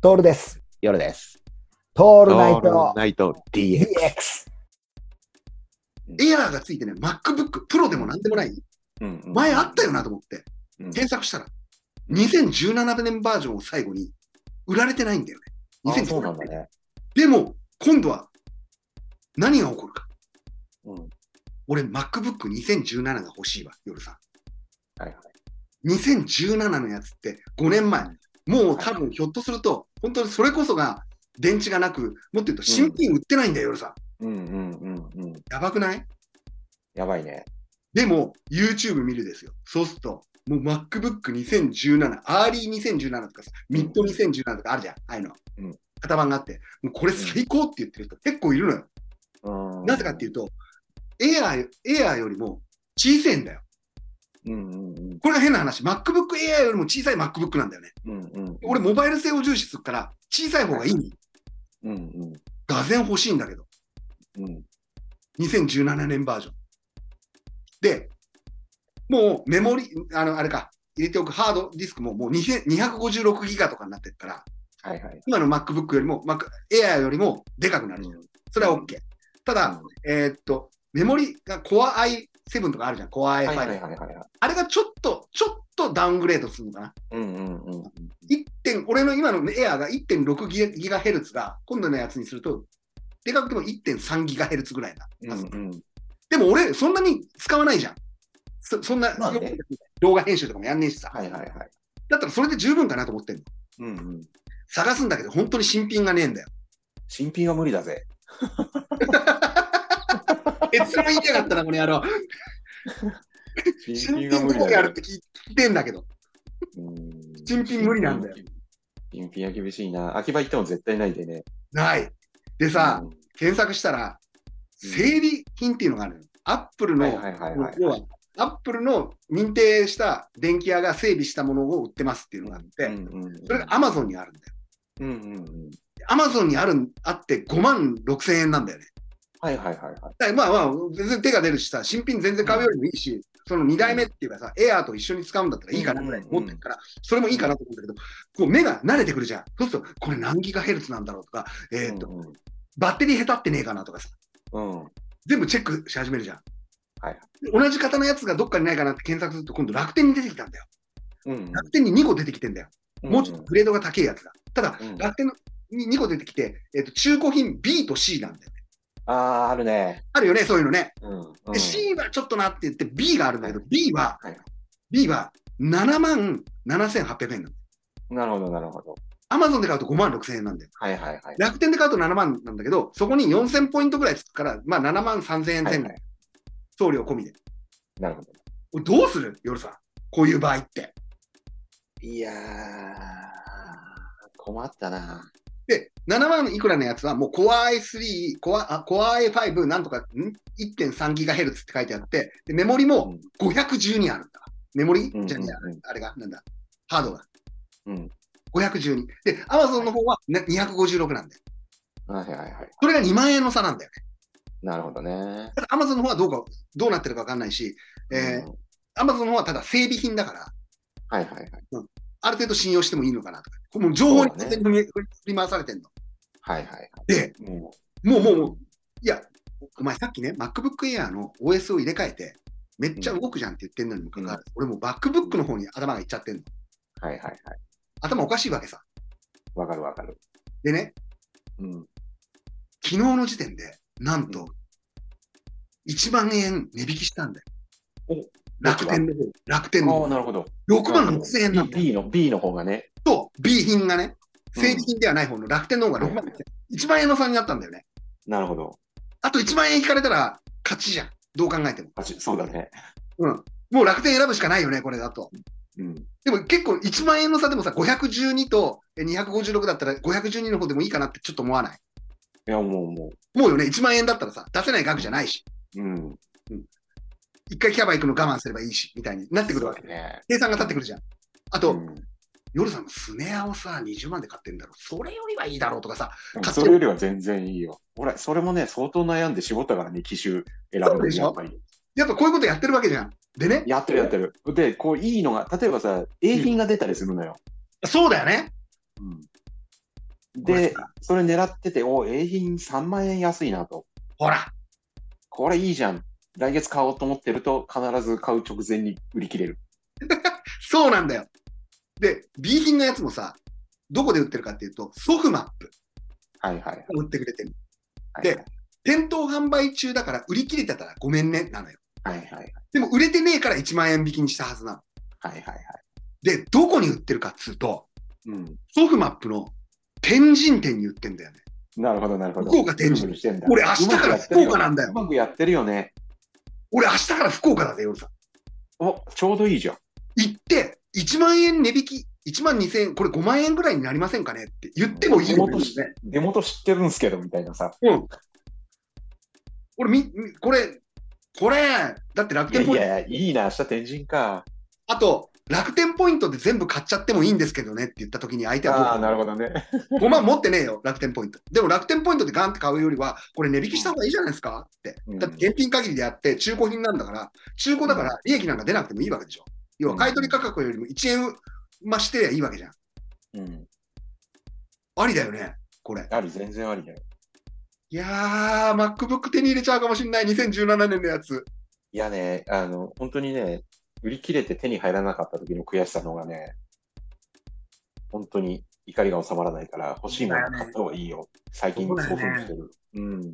トールです。夜です。トールオナイトナイト DX。エアーがついてね、MacBook Pro でもなんでもない。うんうん前あったよなと思って、うん検索したら、2017年バージョンを最後に売られてないんだよね。あそう2017なんだね。でも、今度は何が起こるか。うん。俺、MacBook 2017が欲しいわ、夜さはいはい。ん。2017のやつって5年前。もう多分ひょっとすると、本当にそれこそが電池がなく、もっと言うと新品売ってないんだよ、夜さん。うんうんうんうん。やばくない？やばいね。でも、YouTube 見るですよ。そうすると、もう MacBook 2017、 Early 2017とかさ、 Mid 2017とかあるじゃん、ああいうの。うん型番があって、もうこれ最高って言ってる人結構いるのよ。うんなぜかっていうと、エアー、エアーよりも小さいんだよ。うんうんうんこれが変な話。MacBook Air よりも小さい MacBook なんだよね。うんうん。俺、モバイル性を重視するから、小さい方がいい。うんうん画然欲しいんだけど、うん。2017年バージョン。で、もうメモリ、あの、あれか、入れておくハードディスクももう2000 256ギガとかになってるから、はいはい。今の MacBook よりも、Mac Air よりもでかくなるじゃん。それは OK。ただ、えーっと、メモリが Core i7 とかあるじゃん。はい i5。はいはいはいはい。あれがちょっと、ちょっとダウングレードするのかな。うんうんうん。1点、俺の今の Air が1.6ギガギガヘルツが、今度のやつにすると、でかくても1.3ギガヘルツぐらいな。うんうん。でも俺、そんなに使わないじゃん。そそんな、まあね動画編集とかもやんねえしさ。はいはいはい。だったらそれで十分かなと思ってんの。うんうん。探すんだけど、本当に新品がねえんだよ。新品は無理だぜ。結論言いたかったな、この野郎。新品どこにあるって聞いてんだけど。うん新品無理なんだよ。新品は厳しいな。秋葉行っても絶対ないでね。ない。でさ、うん検索したら、うん整備品っていうのがあるのよ。アップルの、要は、アップルの認定した電気屋が整備したものを売ってますっていうのがあって、うんうんそれが Amazon にあるんだよ。うんうんうん。Amazon にあるあって5万6千円なんだよね。はいはいはいはい。まあまあ、全然手が出るしさ、新品全然買うよりもいいし、その2代目っていうかさ、エアーと一緒に使うんだったらいいかなぐらい思ってるから、それもいいかなと思うんだけど、こう目が慣れてくるじゃん。そうすると、これ何ギガヘルツなんだろうとか、えっと、うんバッテリー下手ってねえかなとかさ、うん。全部チェックし始めるじゃん。はいで同じ型のやつがどっかにないかなって検索すると、今度楽天に出てきたんだよ。うん楽天に2個出てきてんだよ。もうちょっとグレードが高いやつが。ただ、うん楽天のに2個出てきて、えっと中古品 B と C なんだよね。ああ、あるね。あるよね、そういうのね。うん。うんで C はちょっとなって言って B があるんだけど、B は、はい B は7万7800円なるほど、なるほど。アマゾンで買うと5万6000円なんだよ。はいはいはい。楽天で買うと7万なんだけど、そこに4000ポイントぐらいつくから、まあ7万3000円前後、はいはい送料込みで。なるほど。どうする？夜さん。こういう場合って。いやー、困ったな。で、7万いくらのやつはもう Core i3、Core, あ Core i5 なんとか、ん ?1.3GHz って書いてあって、でメモリも512あるんだ。メモリ、うんじゃねえあれが、なんだ、ハードが。うん。512。で、Amazon の方は、ね、256なんだよ。はいはいはい。それが2万円の差なんだよね。なるほどね。ただ Amazon の方はどうか、どうなってるかわかんないし、えうんー、Amazon の方はただ整備品だから、はいはいはい。ある程度信用してもいいのかなとか。もう情報に振り振り回されてんの。はいはい。で、ももうもうもう、いや、お前さっきね、MacBook Air の OS を入れ替えて、めっちゃ動くじゃんって言ってんのにもかかわらず、俺もう MacBook の方に頭がいっちゃってんの。う、はいはいはい。頭おかしいわけさ。わかるわかる。でね、うん。昨日の時点で、なんと、1万円値引きしたんだよ。お楽天の方。楽天ああ、の方。なるほど。6万6千円なんだよ。B の、B の方がね。と、B 品がね、うん整備品ではない方の楽天の方が6万6千円。1万円の差になったんだよね。なるほど。あと1万円引かれたら勝ちじゃん。どう考えても。あちそうだね。うん。もう楽天選ぶしかないよね、これだと。うん。でも結構1万円の差でもさ、512とえ256だったら512の方でもいいかなってちょっと思わない？いや、もうももうよね、1万円だったらさ、出せない額じゃないし、う。うん。一回キャバ行くの我慢すればいいし、みたいになってくるわけ。ね。計算が立ってくるじゃん。あと、うん夜さんのスネアをさ、20万で買ってるんだろう。それよりはいいだろうとかさ、それよりは全然いいよ。俺、それもね、相当悩んで絞ったからね、機種選ぶでしょ？にやっぱり。やっぱこういうことやってるわけじゃん。でね、やってるやってる。で、こういいのが、例えばさ、A 品が出たりするのよ。そうだよね。うん。でそれ狙ってて、お、A 品3万円安いなと。ほら、これいいじゃん。来月買おうと思ってると、必ず買う直前に売り切れる。そうなんだよ。で、B 品のやつもさ、どこで売ってるかっていうと、ソフマップはいはいはい。売ってくれてる。はいで店頭販売中だから売り切れてたらごめんね、なのよ。はいはいはい。でも売れてねえから1万円引きにしたはずなの。はいはいはい。で、どこに売ってるかっつうと、うん。ソフマップの天神店に売ってんだよね。なるほどなるほど。福岡天神俺明日から福岡なんだよう。まくやってるよね。俺明日から福岡だぜ、夜さん。お、ちょうどいいじゃん。行って、1万円値引き、1万2000円、これ5万円ぐらいになりませんかねって言ってもいいよね。出元知ってるんすけど、みたいなさ。うん。俺み、みこれ、これ、だって楽天ポイント、いやいや、いいな、明日天神か。あと、楽天ポイントで全部買っちゃってもいいんですけどねって言ったときに相手はああ、なるほどね。5万持ってねえよ、楽天ポイント。でも楽天ポイントでガンって買うよりは、これ値引きした方がいいじゃないですかって。うんだって現品限りでやって中古品なんだから、中古だから利益なんか出なくてもいいわけでしょ。要は買い取り価格よりも1円増してりゃいいわけじゃん。うん。ありだよね、これ。あり、全然ありだよ。いやー、MacBook 手に入れちゃうかもしんない、2017年のやつ。いやね、あの、本当にね、売り切れて手に入らなかった時の悔しさの方がね、本当に怒りが収まらないから、欲しいもの買った方がいいよ。最近そういうふうにしてる。うん。